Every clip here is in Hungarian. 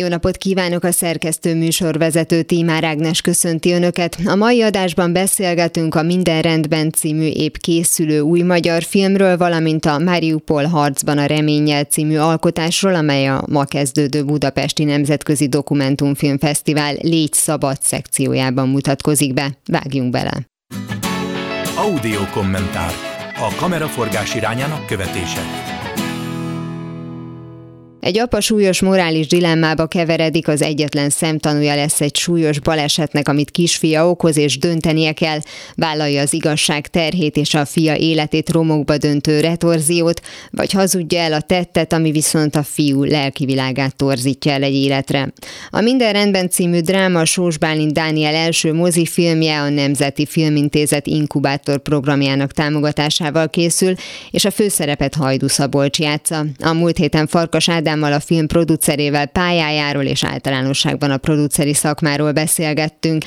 Jó napot kívánok a szerkesztő műsorvezető Tímár Ágnes köszönti Önöket. A mai adásban beszélgetünk a Minden rendben című épp készülő új magyar filmről, valamint a Mariupol harcban a reménnyel című alkotásról, amely a ma kezdődő Budapesti Nemzetközi Dokumentumfilmfesztivál Légy Szabad szekciójában mutatkozik be. Vágjunk bele! Audio kommentár. A kameraforgás irányának követése. Egy apa súlyos morális dilemmába keveredik, az egyetlen szemtanúja lesz egy súlyos balesetnek, amit kisfia okoz, és döntenie kell, vállalja az igazság terhét és a fia életét romokba döntő retorziót, vagy hazudja el a tettet, ami viszont a fiú lelki világát torzítja el egy életre. A Minden rendben című dráma Sós Bálint Dániel első mozifilmje a Nemzeti Filmintézet inkubátor programjának támogatásával készül, és a főszerepet Hajdu Szabolcs játsza. A múlt héten Farkas Ádám Ádámmal, a film producerével pályájáról és általánosságban a produceri szakmáról beszélgettünk.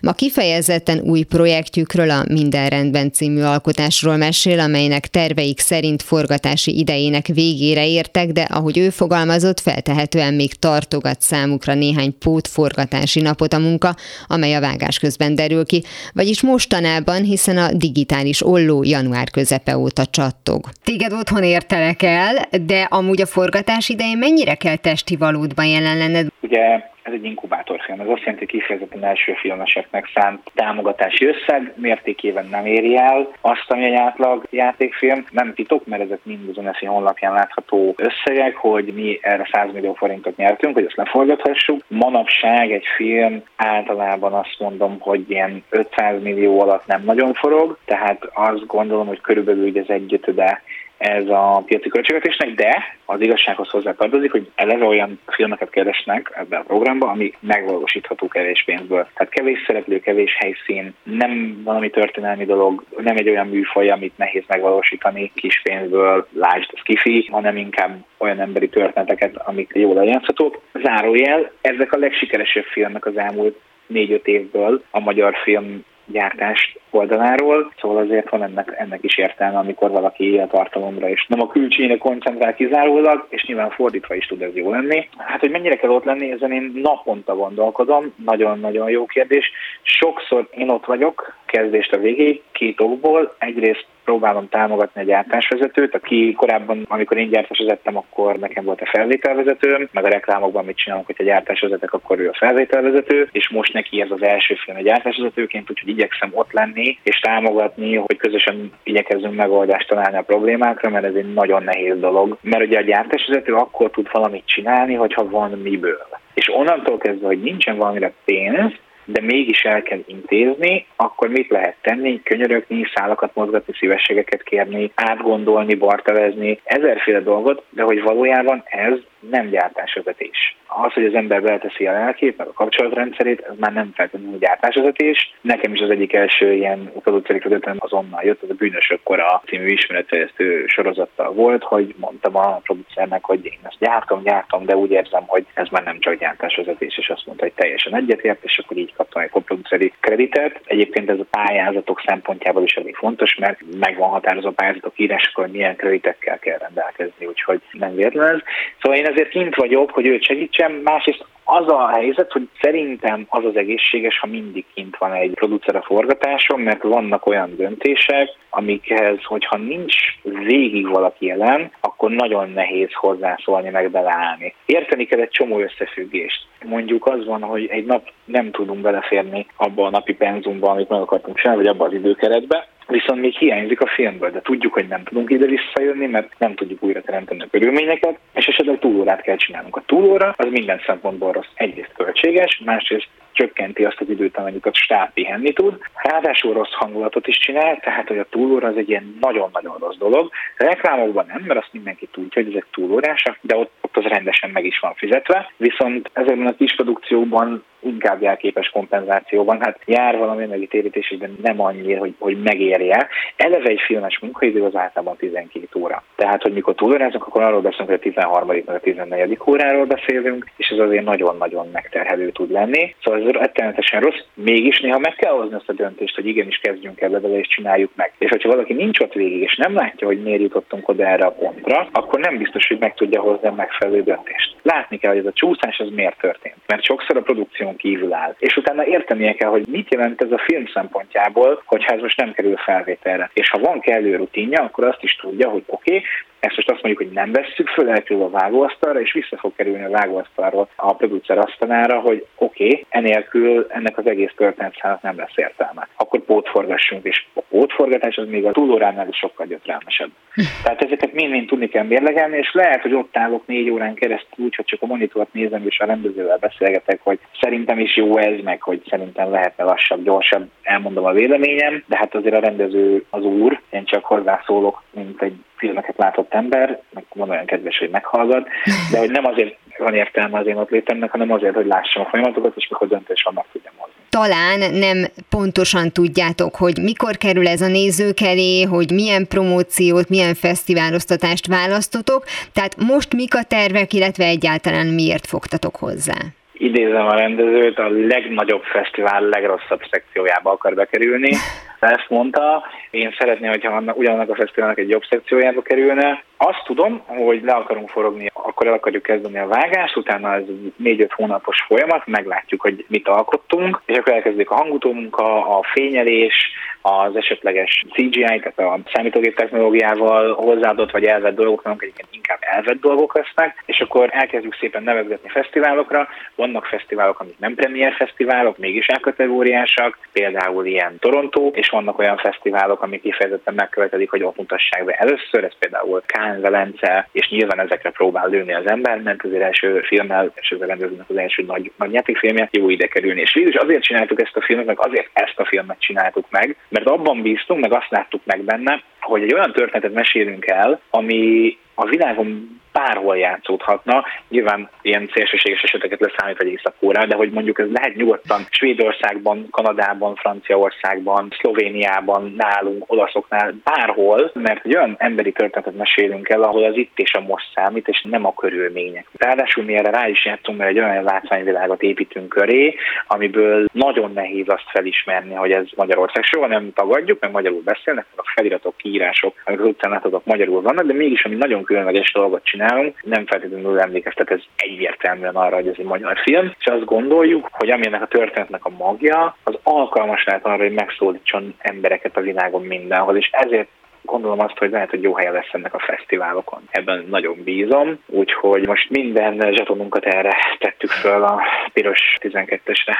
Ma kifejezetten új projektjükről, a Minden rendben című alkotásról mesél, amelynek terveik szerint forgatási idejének végére értek, de ahogy ő fogalmazott, feltehetően még tartogat számukra néhány pótforgatási napot a munka, amely a vágás közben derül ki, vagyis mostanában, hiszen a digitális olló január közepe óta csattog. Téged otthon értelek el, de amúgy a forgatás idején mennyire kell testi valódban jelen lenned? Ugye ez egy inkubátorfilm, ez azt jelenti, hogy kifejezetten első filmeseknek szánt támogatási összeg mértékében nem éri el azt, ami egy átlag játékfilm. Nem titok, mert ezek mind az UNESZI honlapján látható összegek, hogy mi erre 100 millió forintot nyertünk, hogy ezt leforgathassuk. Manapság egy film általában azt mondom, hogy ilyen 500 millió alatt nem nagyon forog, tehát azt gondolom, hogy körülbelül ez egyötöde ez a piaci költségvetésnek, de az igazsághoz hozzá tartozik, hogy eleve olyan filmeket keresnek ebbe a programba, ami megvalósítható kevés pénzből. Tehát kevés szereplő, kevés helyszín, nem valami történelmi dolog, nem egy olyan műfaj, amit nehéz megvalósítani kis pénzből, lásd, ez kifi, hanem inkább olyan emberi történeteket, amik jól eljátszhatók. Zárójel, ezek a legsikeresebb filmek az elmúlt négy-öt évből a magyar film gyártás oldaláról, szóval azért van ennek, ennek is értelme, amikor valaki a tartalomra és nem a külcsényre koncentrál kizárólag, és nyilván fordítva is tud ez jó lenni. Hát, hogy mennyire kell ott lenni, ezen én naponta gondolkodom, nagyon-nagyon jó kérdés. Sokszor én ott vagyok, kezdést a végéig, két okból. Egyrészt próbálom támogatni a gyártásvezetőt, aki korábban, amikor én gyártásvezettem, akkor nekem volt a felvételvezetőm, meg a reklámokban mit csinálunk, hogy a gyártásvezetek, akkor ő a felvételvezető, és most neki ez az első film a gyártásvezetőként, úgyhogy igyekszem ott lenni és támogatni, hogy közösen igyekezzünk megoldást találni a problémákra, mert ez egy nagyon nehéz dolog. Mert ugye a gyártásvezető akkor tud valamit csinálni, hogyha van miből. És onnantól kezdve, hogy nincsen valamire pénz, de mégis el kell intézni, akkor mit lehet tenni? Könyörögni, szálakat mozgatni, szívességeket kérni, átgondolni, bartelezni, ezerféle dolgot, de hogy valójában ez nem gyártásvezetés. Az, hogy az ember beleteszi a lelkét, meg a kapcsolatrendszerét, ez már nem feltétlenül gyártásvezetés. Nekem is az egyik első ilyen produceri közöttem azonnal jött, az a Bűnösök kora című ismeretfejeztő sorozattal volt, hogy mondtam a producernek, hogy én ezt gyártom, gyártom, de úgy érzem, hogy ez már nem csak gyártásvezetés, és azt mondta, hogy teljesen egyetért, és akkor így kaptam egy produceri kreditet. Egyébként ez a pályázatok szempontjából is elég fontos, mert meg van határozó a pályázatok írásakor, hogy milyen kreditekkel kell rendelkezni, úgyhogy nem véletlen ez. Szóval én ezért kint vagyok, hogy őt segítsem, másrészt az a helyzet, hogy szerintem az az egészséges, ha mindig kint van egy producer a forgatáson, mert vannak olyan döntések, amikhez, hogyha nincs végig valaki jelen, akkor nagyon nehéz hozzászólni, meg beleállni. Érteni kell egy csomó összefüggést. Mondjuk az van, hogy egy nap nem tudunk beleférni abba a napi penzumba, amit meg akartunk csinálni, vagy abba az időkeretbe, viszont még hiányzik a filmből, de tudjuk, hogy nem tudunk ide visszajönni, mert nem tudjuk újra teremteni a körülményeket, és esetleg túlórát kell csinálnunk. A túlóra az minden szempontból rossz. Egyrészt költséges, másrészt csökkenti azt az időt, amennyit a stáb pihenni tud. Ráadásul rossz hangulatot is csinál, tehát hogy a túlóra az egy ilyen nagyon-nagyon rossz dolog. A reklámokban nem, mert azt mindenki tudja, hogy ezek túlórásak, de ott, ott az rendesen meg is van fizetve. Viszont ezekben a kis produkcióban inkább jelképes kompenzációban. Hát jár valami megítérítés, de nem annyi, hogy, hogy megérje. Eleve egy filmes munkaidő az általában 12 óra. Tehát, hogy mikor túlórázunk, akkor arról beszélünk, hogy a 13. vagy a 14. óráról beszélünk, és ez azért nagyon-nagyon megterhelő tud lenni. Szóval ez rettenetesen rossz, mégis néha meg kell hozni azt a döntést, hogy igenis kezdjünk el vele, és csináljuk meg. És hogyha valaki nincs ott végig, és nem látja, hogy miért jutottunk oda erre a pontra, akkor nem biztos, hogy meg tudja hozni a megfelelő döntést. Látni kell, hogy ez a csúszás az miért történt. Mert sokszor a produkción kívül áll. És utána értenie kell, hogy mit jelent ez a film szempontjából, hogyha ez most nem kerül felvételre. És ha van kellő rutinja, akkor azt is tudja, hogy oké, okay, ezt most azt mondjuk, hogy nem vesszük föl, elkerül a vágóasztalra, és vissza fog kerülni a vágóasztalról a producer asztalára, hogy oké, okay, enélkül ennek az egész történetszának nem lesz értelme. Akkor pótforgassunk, és a pótforgatás az még a túlóránál is sokkal gyötrelmesebb. Tehát ezeket mind-mind tudni kell mérlegelni, és lehet, hogy ott állok négy órán keresztül úgy, hogy csak a monitort nézem, és a rendezővel beszélgetek, hogy szerintem is jó ez, meg hogy szerintem lehetne lassabb, gyorsabb, elmondom a véleményem, de hát azért a rendező az úr, én csak hozzászólok, mint egy filmeket látott ember, van olyan kedves, hogy meghallgat, de hogy nem azért van értelme az én ott létemnek, hanem azért, hogy lássam a folyamatokat, és mikor döntés van, meg tudjam hozni. Talán nem pontosan tudjátok, hogy mikor kerül ez a nézők elé, hogy milyen promóciót, milyen fesztiváloztatást választotok, tehát most mik a tervek, illetve egyáltalán miért fogtatok hozzá? Idézem a rendezőt, a legnagyobb fesztivál legrosszabb szekciójába akar bekerülni. Ezt mondta, én szeretném, hogyha ugyanannak a fesztiválnak egy jobb szekciójába kerülne. Azt tudom, hogy le akarunk forogni, akkor el akarjuk kezdeni a vágást, utána ez 4-5 hónapos folyamat, meglátjuk, hogy mit alkottunk, és akkor elkezdik a hangutó munka, a fényelés, az esetleges CGI, tehát a számítógép technológiával hozzáadott vagy elvett dolgok, nem egyébként inkább elvett dolgok lesznek, és akkor elkezdjük szépen nevezgetni fesztiválokra. Vannak fesztiválok, amik nem premier fesztiválok, mégis elkategóriásak, például ilyen Toronto, és vannak olyan fesztiválok, amik kifejezetten megkövetelik, hogy ott mutassák be először, ez például Kán, Velence, és nyilván ezekre próbál lőni az ember, mert az első filmmel, és ez a rendezőnek az első nagy, nagy játékfilmje, jó ide kerülni. És végül azért csináltuk ezt a filmet, meg azért ezt a filmet csináltuk meg, mert abban bíztunk, meg azt láttuk meg benne, hogy egy olyan történetet mesélünk el, ami a világon bárhol játszódhatna. Nyilván ilyen szélsőséges eseteket leszámít, vagy észak de hogy mondjuk ez lehet nyugodtan Svédországban, Kanadában, Franciaországban, Szlovéniában, nálunk, olaszoknál, bárhol, mert egy olyan emberi történetet mesélünk el, ahol az itt és a most számít, és nem a körülmények. Ráadásul mi erre rá is játszunk, mert egy olyan látványvilágot építünk köré, amiből nagyon nehéz azt felismerni, hogy ez Magyarország. Soha nem tagadjuk, meg magyarul beszélnek, a feliratok, kiírások, amik az utcán láthatók magyarul vannak, de mégis ami nagyon különleges dolgot csinál, csinálunk, nem feltétlenül emlékeztet ez egyértelműen arra, hogy ez egy magyar film, és azt gondoljuk, hogy ami ennek a történetnek a magja, az alkalmas lehet arra, hogy megszólítson embereket a világon mindenhol, és ezért gondolom azt, hogy lehet, hogy jó helye lesz ennek a fesztiválokon. Ebben nagyon bízom, úgyhogy most minden zsetonunkat erre tettük föl a piros 12-esre.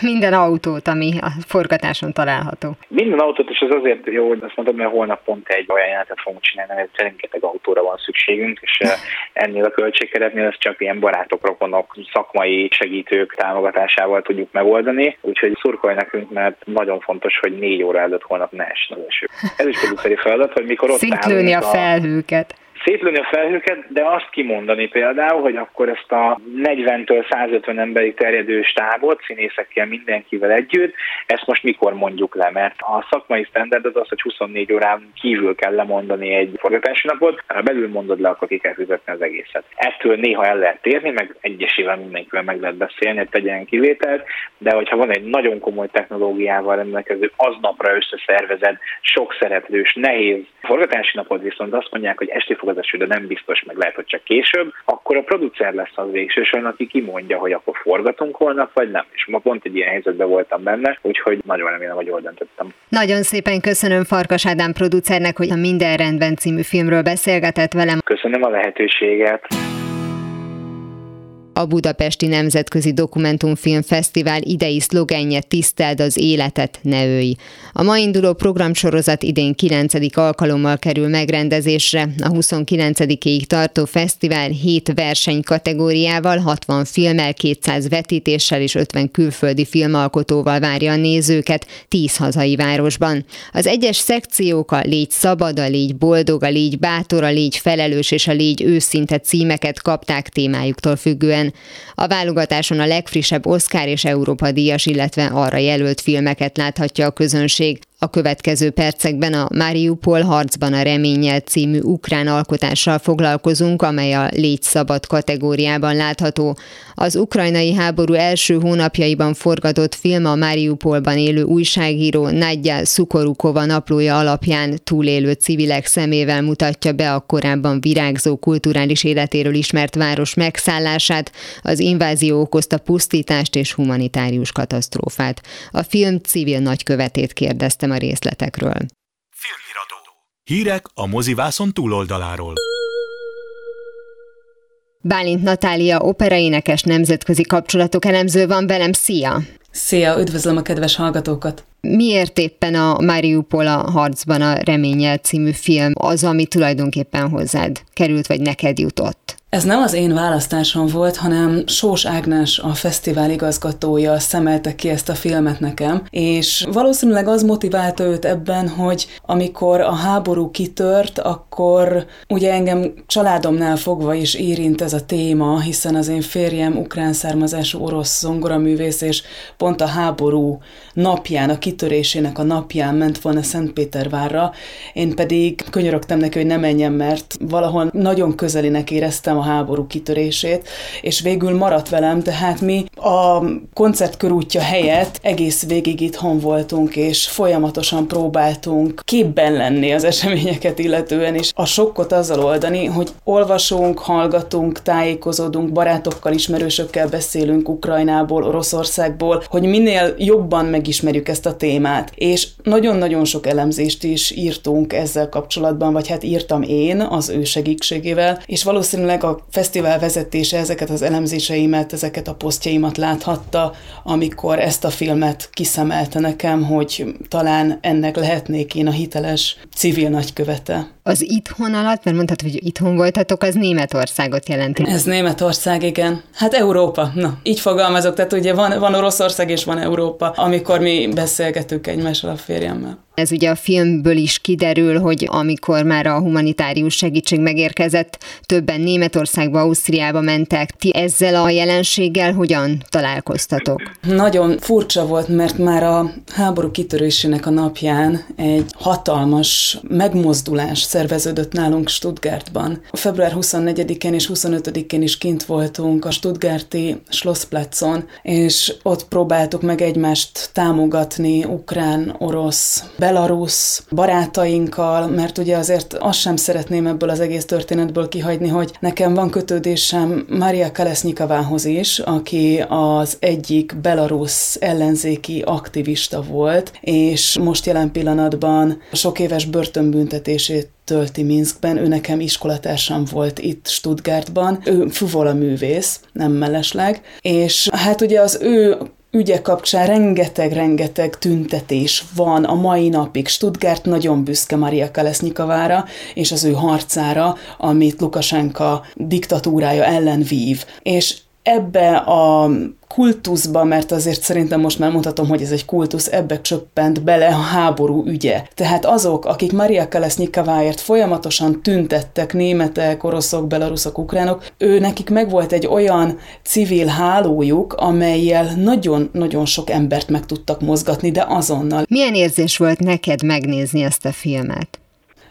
Minden autót, ami a forgatáson található. Minden autót, és az azért jó, hogy azt mondom, mert holnap pont egy olyan jelentet fogunk csinálni, mert rengeteg autóra van szükségünk, és eh, ennél a költségkeretnél ezt csak ilyen barátok, rokonok, szakmai segítők támogatásával tudjuk megoldani, úgyhogy szurkolj nekünk, mert nagyon fontos, hogy négy óra előtt holnap ne essen az eső. Ez is produceri feladat, hogy mikor ott Sziklőni a felhőket szétlőni a felhőket, de azt kimondani például, hogy akkor ezt a 40-től 150 emberig terjedő stábot, színészekkel mindenkivel együtt, ezt most mikor mondjuk le, mert a szakmai standard az az, hogy 24 órán kívül kell lemondani egy forgatási napot, ha belül mondod le, akkor ki kell fizetni az egészet. Ettől néha el lehet térni, meg egyesével mindenkivel meg lehet beszélni, hogy tegyen kivételt, de hogyha van egy nagyon komoly technológiával rendelkező, aznapra összeszervezed, sok szereplős, nehéz forgatási napot, viszont azt mondják, hogy esti eső, de nem biztos, meg lehet, hogy csak később, akkor a producer lesz az végsősorban, aki kimondja, hogy akkor forgatunk holnap, vagy nem. És ma pont egy ilyen helyzetben voltam benne, úgyhogy nagyon remélem, hogy jól döntöttem. Nagyon szépen köszönöm Farkas Ádám producernek, hogy a Minden rendben című filmről beszélgetett velem. Köszönöm a lehetőséget. A Budapesti Nemzetközi Dokumentumfilm Fesztivál idei szlogenje Tiszteld az életet, ne őj. A ma induló programsorozat idén 9. alkalommal kerül megrendezésre. A 29-ig tartó fesztivál 7 verseny kategóriával, 60 filmmel, 200 vetítéssel és 50 külföldi filmalkotóval várja a nézőket 10 hazai városban. Az egyes szekciók a Légy szabad, a Légy boldog, a Légy bátor, a Légy felelős és a Légy őszinte címeket kapták témájuktól függően. A válogatáson a legfrissebb Oscar és Európa díjas, illetve arra jelölt filmeket láthatja a közönség. A következő percekben a Mariupol harcban a reményel című ukrán alkotással foglalkozunk, amely a Légy Szabad kategóriában látható. Az ukrajnai háború első hónapjaiban forgatott film a Mariupolban élő újságíró Nagyja Szukorukova naplója alapján túlélő civilek szemével mutatja be a korábban virágzó kulturális életéről ismert város megszállását, az invázió okozta pusztítást és humanitárius katasztrófát. A film civil nagykövetét kérdezte a részletekről. Filmiradó. Hírek a mozivászon túloldaláról. Bálint Natália operaénekes nemzetközi kapcsolatok elemző van velem. Szia! Szia, üdvözlöm a kedves hallgatókat! Miért éppen a Mariupol a harcban a reményel című film az, ami tulajdonképpen hozzád került, vagy neked jutott? Ez nem az én választásom volt, hanem Sós Ágnes, a fesztivál igazgatója szemelte ki ezt a filmet nekem, és valószínűleg az motiválta őt ebben, hogy amikor a háború kitört, akkor ugye engem családomnál fogva is érint ez a téma, hiszen az én férjem ukrán származású orosz zongoraművész, és pont a háború napján, a kitörésének a napján ment volna Szentpétervárra, én pedig könyörögtem neki, hogy ne menjen, mert valahol nagyon közelinek éreztem a háború kitörését, és végül maradt velem, tehát mi a koncertkörútja helyett egész végig itthon voltunk, és folyamatosan próbáltunk képben lenni az eseményeket illetően, és a sokkot azzal oldani, hogy olvasunk, hallgatunk, tájékozódunk, barátokkal, ismerősökkel beszélünk Ukrajnából, Oroszországból, hogy minél jobban megismerjük ezt a témát. És nagyon-nagyon sok elemzést is írtunk ezzel kapcsolatban, vagy hát írtam én az ő segítségével, és valószínűleg a fesztivál vezetése ezeket az elemzéseimet, ezeket a posztjaimat láthatta, amikor ezt a filmet kiszemelte nekem, hogy talán ennek lehetnék én a hiteles civil nagykövete. Az itthon alatt, mert mondtad, hogy itthon voltatok, az Németországot jelenti. Ez Németország, igen. Hát Európa. Na, így fogalmazok, tehát ugye van, van Oroszország és van Európa, amikor mi beszélgetünk egymással a férjemmel. Ez ugye a filmből is kiderül, hogy amikor már a humanitárius segítség megérkezett, többen Németországba, Ausztriába mentek. Ti ezzel a jelenséggel hogyan találkoztatok? Nagyon furcsa volt, mert már a háború kitörésének a napján egy hatalmas megmozdulás szerveződött nálunk Stuttgartban. Február 24-én és 25-én is kint voltunk a Stuttgarti Schlossplatzon, és ott próbáltuk meg egymást támogatni ukrán, orosz, belarusz barátainkkal, mert ugye azért azt sem szeretném ebből az egész történetből kihagyni, hogy nekem van kötődésem Maria Kalesznikavához is, aki az egyik belarusz ellenzéki aktivista volt, és most jelen pillanatban sok éves börtönbüntetését tölti Minskben, ő nekem iskolatársam volt itt Stuttgartban, ő fuvola művész, nem mellesleg, és hát ugye az ő ügye kapcsán rengeteg-rengeteg tüntetés van a mai napig. Stuttgart nagyon büszke Maria Kalesznikavára és az ő harcára, amit Lukasenka diktatúrája ellen vív. És ebbe a kultuszba, mert azért szerintem most már mondhatom, hogy ez egy kultusz, ebbe csöppent bele a háború ügye. Tehát azok, akik Maria Kalesznikaváért folyamatosan tüntettek, németek, oroszok, belaruszok, ukránok, ő nekik megvolt egy olyan civil hálójuk, amelyel nagyon-nagyon sok embert meg tudtak mozgatni, de azonnal. Milyen érzés volt neked megnézni ezt a filmet?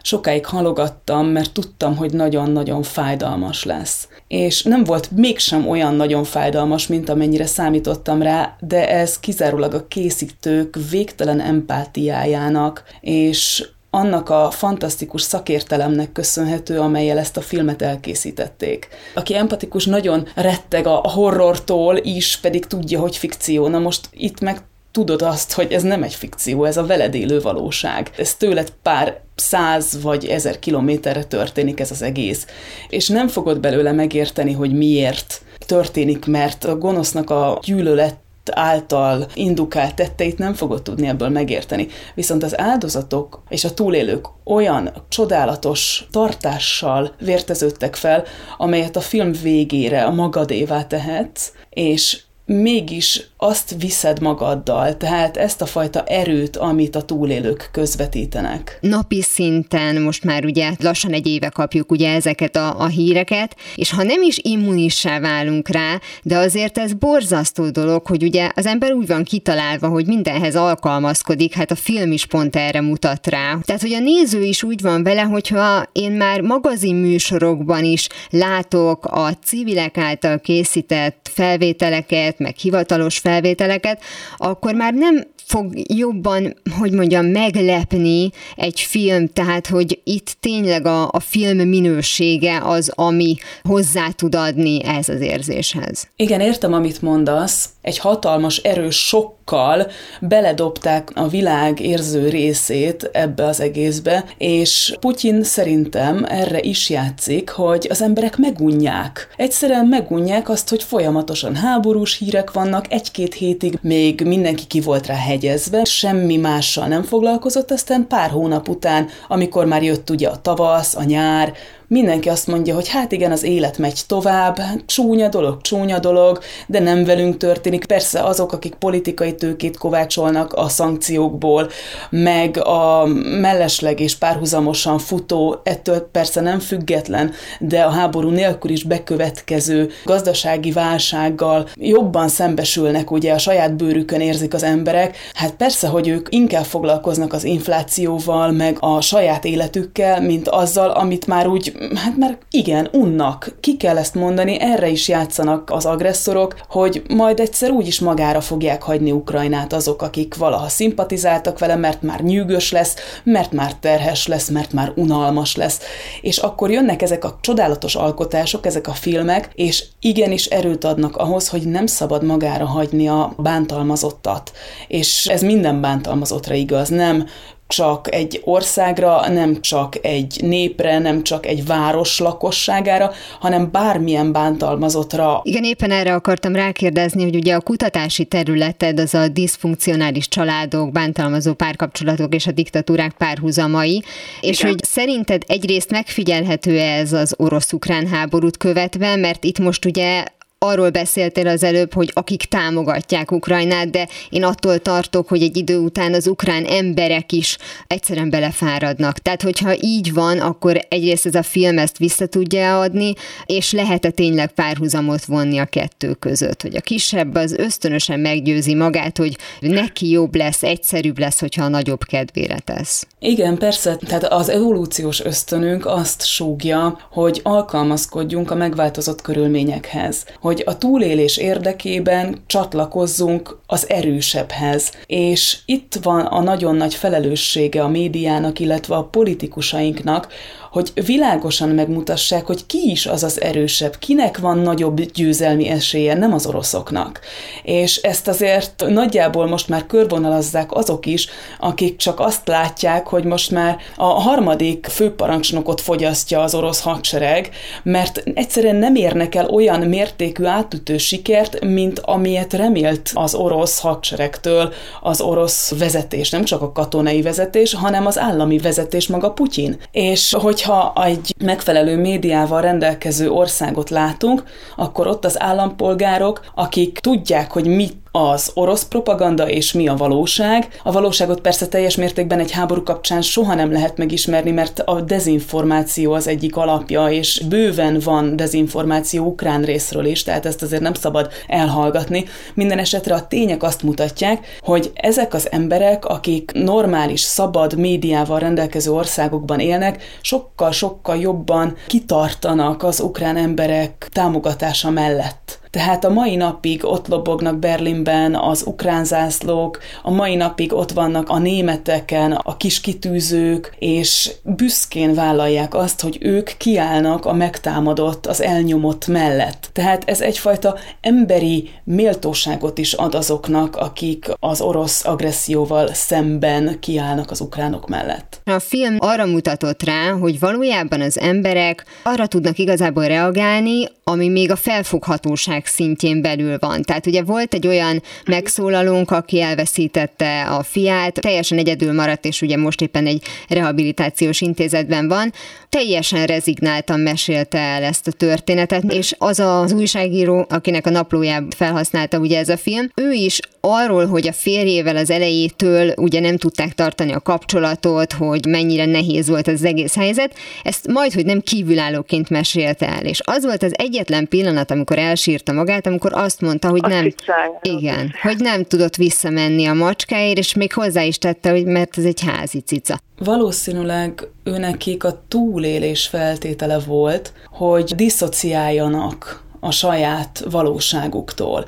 Sokáig halogattam, mert tudtam, hogy nagyon-nagyon fájdalmas lesz. És nem volt mégsem olyan nagyon fájdalmas, mint amennyire számítottam rá, de ez kizárólag a készítők végtelen empátiájának, és annak a fantasztikus szakértelemnek köszönhető, amelyel ezt a filmet elkészítették. Aki empatikus, nagyon retteg a horrortól is, pedig tudja, hogy fikció. Na most itt meg tudod azt, hogy ez nem egy fikció, ez a veled élő valóság. Ez tőled pár száz vagy ezer kilométerre történik ez az egész. És nem fogod belőle megérteni, hogy miért történik, mert a gonosznak a gyűlölet által indukált tetteit nem fogod tudni ebből megérteni. Viszont az áldozatok és a túlélők olyan csodálatos tartással vérteződtek fel, amelyet a film végére a magadévá tehetsz, és mégis azt viszed magaddal, tehát ezt a fajta erőt, amit a túlélők közvetítenek. Napi szinten most már ugye lassan egy éve kapjuk ugye ezeket a, a híreket, és ha nem is immunissá válunk rá, de azért ez borzasztó dolog, hogy ugye az ember úgy van kitalálva, hogy mindenhez alkalmazkodik, hát a film is pont erre mutat rá. Tehát, hogy a néző is úgy van vele, hogyha én már magazinműsorokban is látok a civilek által készített felvételeket, meg hivatalos felvételeket, akkor már nem fog jobban, hogy mondjam, meglepni egy film, tehát hogy itt tényleg a, a film minősége az, ami hozzá tud adni ez az érzéshez. Igen, értem, amit mondasz. Egy hatalmas, erős sokkal beledobták a világ érző részét ebbe az egészbe, és Putyin szerintem erre is játszik, hogy az emberek megunják. Egyszerűen megunják azt, hogy folyamatosan háborús hírek vannak, egy-két hétig még mindenki ki volt rá hegyezve, semmi mással nem foglalkozott, aztán pár hónap után, amikor már jött ugye a tavasz, a nyár, mindenki azt mondja, hogy hát igen, az élet megy tovább, csúnya dolog, csúnya dolog, de nem velünk történik. Persze azok, akik politikai tőkét kovácsolnak a szankciókból, meg a mellesleg és párhuzamosan futó, ettől persze nem független, de a háború nélkül is bekövetkező gazdasági válsággal jobban szembesülnek, ugye a saját bőrükön érzik az emberek. Hát persze, hogy ők inkább foglalkoznak az inflációval, meg a saját életükkel, mint azzal, amit már úgy hát már igen, unnak, ki kell ezt mondani, erre is játszanak az agresszorok, hogy majd egyszer úgy is magára fogják hagyni Ukrajnát azok, akik valaha szimpatizáltak vele, mert már nyűgös lesz, mert már terhes lesz, mert már unalmas lesz. És akkor jönnek ezek a csodálatos alkotások, ezek a filmek, és igenis erőt adnak ahhoz, hogy nem szabad magára hagyni a bántalmazottat. És ez minden bántalmazottra igaz, nem csak egy országra, nem csak egy népre, nem csak egy város lakosságára, hanem bármilyen bántalmazottra. Igen, éppen erre akartam rákérdezni, hogy ugye a kutatási területed az a diszfunkcionális családok, bántalmazó párkapcsolatok és a diktatúrák párhuzamai, Igen. és hogy szerinted egyrészt megfigyelhető ez az orosz-ukrán háborút követve, mert itt most ugye arról beszéltél az előbb, hogy akik támogatják Ukrajnát, de én attól tartok, hogy egy idő után az ukrán emberek is egyszerűen belefáradnak. Tehát, hogyha így van, akkor egyrészt ez a film ezt vissza tudja adni, és lehet-e tényleg párhuzamot vonni a kettő között, hogy a kisebb az ösztönösen meggyőzi magát, hogy neki jobb lesz, egyszerűbb lesz, hogyha a nagyobb kedvére tesz. Igen, persze, tehát az evolúciós ösztönünk azt súgja, hogy alkalmazkodjunk a megváltozott körülményekhez, hogy a túlélés érdekében csatlakozzunk az erősebbhez. És itt van a nagyon nagy felelőssége a médiának, illetve a politikusainknak, hogy világosan megmutassák, hogy ki is az az erősebb, kinek van nagyobb győzelmi esélye, nem az oroszoknak. És ezt azért nagyjából most már körvonalazzák azok is, akik csak azt látják, hogy most már a harmadik főparancsnokot fogyasztja az orosz hadsereg, mert egyszerűen nem érnek el olyan mértékű átütő sikert, mint amilyet remélt az orosz hadseregtől az orosz vezetés, nem csak a katonai vezetés, hanem az állami vezetés maga Putyin. És hogy hogyha egy megfelelő médiával rendelkező országot látunk, akkor ott az állampolgárok, akik tudják, hogy mit az orosz propaganda és mi a valóság. A valóságot persze teljes mértékben egy háború kapcsán soha nem lehet megismerni, mert a dezinformáció az egyik alapja, és bőven van dezinformáció ukrán részről is, tehát ezt azért nem szabad elhallgatni. Minden esetre a tények azt mutatják, hogy ezek az emberek, akik normális, szabad médiával rendelkező országokban élnek, sokkal-sokkal jobban kitartanak az ukrán emberek támogatása mellett. Tehát a mai napig ott lobognak Berlinben az ukrán zászlók, a mai napig ott vannak a németeken a kis kitűzők, és büszkén vállalják azt, hogy ők kiállnak a megtámadott, az elnyomott mellett. Tehát ez egyfajta emberi méltóságot is ad azoknak, akik az orosz agresszióval szemben kiállnak az ukránok mellett. A film arra mutatott rá, hogy valójában az emberek arra tudnak igazából reagálni, ami még a felfoghatóság szintjén belül van. Tehát ugye volt egy olyan megszólalónk, aki elveszítette a fiát, teljesen egyedül maradt, és ugye most éppen egy rehabilitációs intézetben van, teljesen rezignáltan mesélte el ezt a történetet, és az az újságíró, akinek a naplójában felhasználta ugye ez a film, ő is arról, hogy a férjével az elejétől ugye nem tudták tartani a kapcsolatot, hogy mennyire nehéz volt az egész helyzet, ezt majd, hogy nem kívülállóként mesélte el. És az volt az egyetlen pillanat, amikor elsírta magát, amikor azt mondta, hogy a nem, igen, hogy nem tudott visszamenni a macskáért, és még hozzá is tette, hogy mert ez egy házi cica. Valószínűleg őnekik a túlélés feltétele volt, hogy diszociáljanak a saját valóságuktól.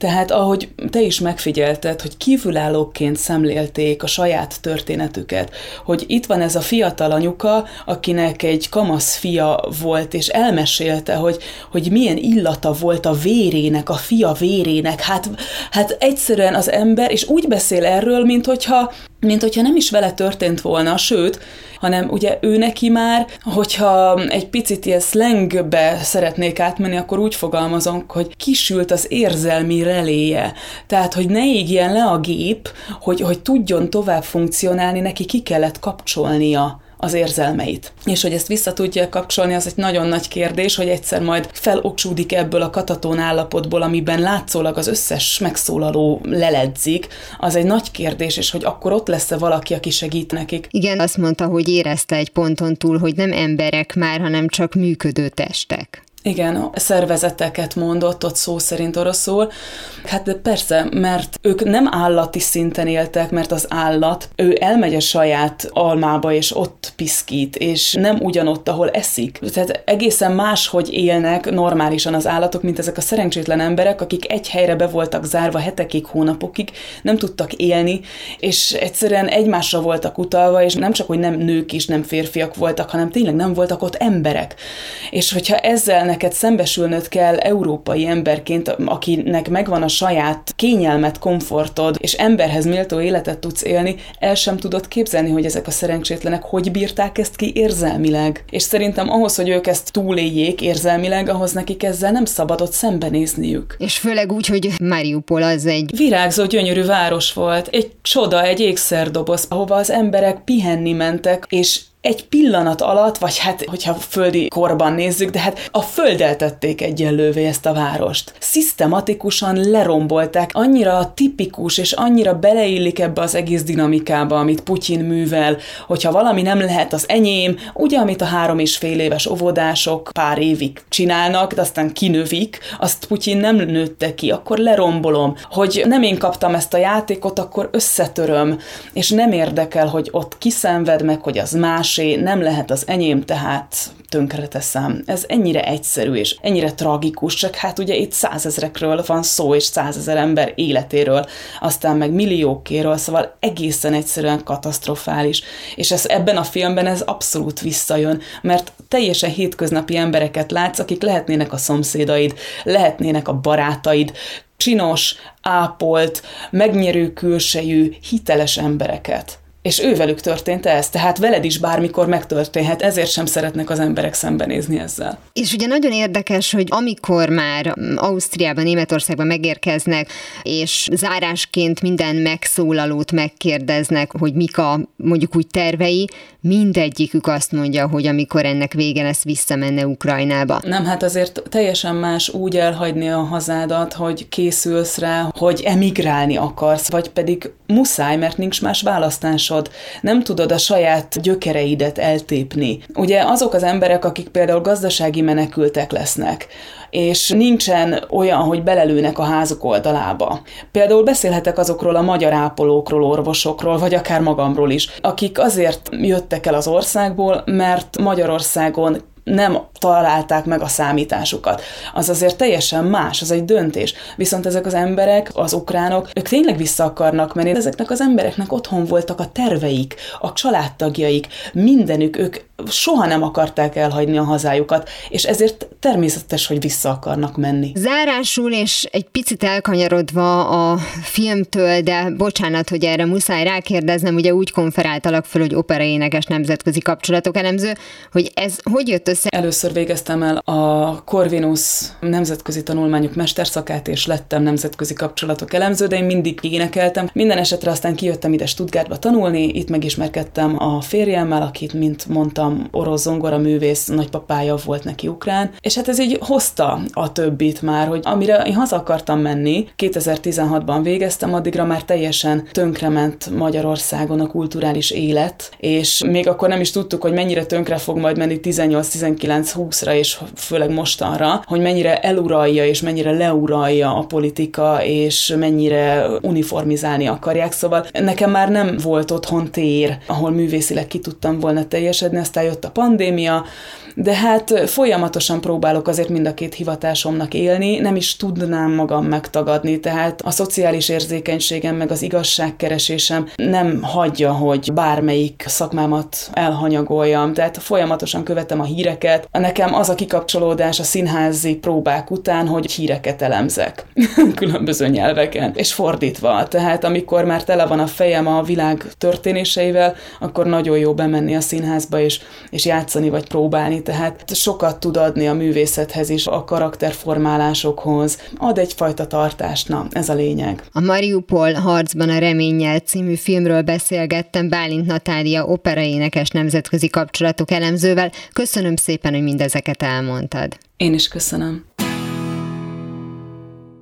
Tehát ahogy te is megfigyelted, hogy kívülállóként szemlélték a saját történetüket, hogy itt van ez a fiatal anyuka, akinek egy kamasz fia volt, és elmesélte, hogy, hogy milyen illata volt a vérének, a fia vérének. Hát, hát egyszerűen az ember, és úgy beszél erről, mint hogyha, mint hogyha nem is vele történt volna, sőt, hanem ugye ő neki már, hogyha egy picit ilyen slangbe szeretnék átmenni, akkor úgy fogalmazom, hogy kisült az érzelmi reléje. Tehát, hogy ne égjen le a gép, hogy, hogy tudjon tovább funkcionálni, neki ki kellett kapcsolnia az érzelmeit. És hogy ezt vissza tudja kapcsolni, az egy nagyon nagy kérdés, hogy egyszer majd felocsúdik ebből a katatón állapotból, amiben látszólag az összes megszólaló leledzik, az egy nagy kérdés, és hogy akkor ott lesz-e valaki, aki segít nekik. Igen, azt mondta, hogy érezte egy ponton túl, hogy nem emberek már, hanem csak működő testek. Igen, a szervezeteket mondott ott szó szerint oroszul. Hát persze, mert ők nem állati szinten éltek, mert az állat, ő elmegy a saját almába, és ott piszkít, és nem ugyanott, ahol eszik. Tehát egészen máshogy élnek normálisan az állatok, mint ezek a szerencsétlen emberek, akik egy helyre be voltak zárva hetekig, hónapokig, nem tudtak élni, és egyszerűen egymásra voltak utalva, és nem csak, hogy nem nők is, nem férfiak voltak, hanem tényleg nem voltak ott emberek. És hogyha ezzel neked szembesülnöd kell európai emberként, akinek megvan a saját kényelmet, komfortod, és emberhez méltó életet tudsz élni, el sem tudod képzelni, hogy ezek a szerencsétlenek hogy bírták ezt ki érzelmileg. És szerintem ahhoz, hogy ők ezt túléljék érzelmileg, ahhoz nekik ezzel nem szabadott szembenézniük. És főleg úgy, hogy Mariupol az egy virágzó, gyönyörű város volt, egy csoda, egy ékszerdoboz, ahova az emberek pihenni mentek, és egy pillanat alatt, vagy hát, hogyha földi korban nézzük, de hát a földdel tették egyenlővé ezt a várost. Szisztematikusan lerombolták, annyira tipikus és annyira beleillik ebbe az egész dinamikába, amit Putyin művel, hogyha valami nem lehet az enyém, ugye, amit a három és fél éves óvodások pár évig csinálnak, de aztán kinövik, azt Putyin nem nőtte ki, akkor lerombolom. Hogy nem én kaptam ezt a játékot, akkor összetöröm, és nem érdekel, hogy ott kiszenved meg, hogy az más, másé, nem lehet az enyém, tehát tönkreteszem. Ez ennyire egyszerű és ennyire tragikus, csak hát ugye itt százezrekről van szó, és százezer ember életéről, aztán meg milliókéről, szóval egészen egyszerűen katasztrofális. És ez ebben a filmben ez abszolút visszajön, mert teljesen hétköznapi embereket látsz, akik lehetnének a szomszédaid, lehetnének a barátaid, csinos, ápolt, megnyerő külsejű, hiteles embereket. És ővelük történt ez, tehát veled is bármikor megtörténhet, ezért sem szeretnek az emberek szembenézni ezzel. És ugye nagyon érdekes, hogy amikor már Ausztriában, Németországban megérkeznek, és zárásként minden megszólalót megkérdeznek, hogy mik a mondjuk úgy tervei, mindegyikük azt mondja, hogy amikor ennek vége lesz, visszamenne Ukrajnába. Nem, hát azért teljesen más úgy elhagyni a hazádat, hogy készülsz rá, hogy emigrálni akarsz, vagy pedig muszáj, mert nincs más választásod. Nem tudod a saját gyökereidet eltépni. Ugye azok az emberek, akik például gazdasági menekültek lesznek, és nincsen olyan, hogy belelőnek a házuk oldalába. Például beszélhetek azokról a magyar ápolókról, orvosokról, vagy akár magamról is, akik azért jöttek el az országból, mert Magyarországon nem találták meg a számításukat. Az azért teljesen más, az egy döntés. Viszont ezek az emberek, az ukránok, ők tényleg vissza akarnak menni. Ezeknek az embereknek otthon voltak a terveik, a családtagjaik, mindenük, ők soha nem akarták elhagyni a hazájukat, és ezért természetes, hogy vissza akarnak menni. Zárásul, és egy picit elkanyarodva a filmtől, de bocsánat, hogy erre muszáj rákérdeznem, ugye úgy konferáltalak föl, hogy operaénekes nemzetközi kapcsolatok elemző, hogy ez hogy jött Először végeztem el a Corvinus nemzetközi tanulmányok mesterszakát, és lettem nemzetközi kapcsolatok elemző, de én mindig énekeltem. Minden esetre aztán kijöttem ide Stuttgartba tanulni, itt megismerkedtem a férjemmel, akit, mint mondtam, orosz zongora művész nagypapája volt neki ukrán, és hát ez így hozta a többit már, hogy amire én haza akartam menni, 2016-ban végeztem, addigra már teljesen tönkrement Magyarországon a kulturális élet, és még akkor nem is tudtuk, hogy mennyire tönkre fog majd menni 18-19-20-ra, és főleg mostanra, hogy mennyire eluralja és mennyire leuralja a politika, és mennyire uniformizálni akarják. Szóval nekem már nem volt otthon tér, ahol művészileg ki tudtam volna teljesedni, aztán jött a pandémia, de hát folyamatosan próbálok azért mind a két hivatásomnak élni, nem is tudnám magam megtagadni, tehát a szociális érzékenységem meg az igazságkeresésem nem hagyja, hogy bármelyik szakmámat elhanyagoljam, tehát folyamatosan követem a híreket. Nekem az a kikapcsolódás a színházi próbák után, hogy híreket elemzek különböző nyelveken, és fordítva. Tehát amikor már tele van a fejem a világ történéseivel, akkor nagyon jó bemenni a színházba és, és játszani vagy próbálni tehát sokat tud adni a művészethez is, a karakterformálásokhoz, ad egyfajta tartást, na, ez a lényeg. A Mariupol harcban a reménnyel című filmről beszélgettem Bálint Natália operaénekes nemzetközi kapcsolatok elemzővel. Köszönöm szépen, hogy mindezeket elmondtad. Én is köszönöm.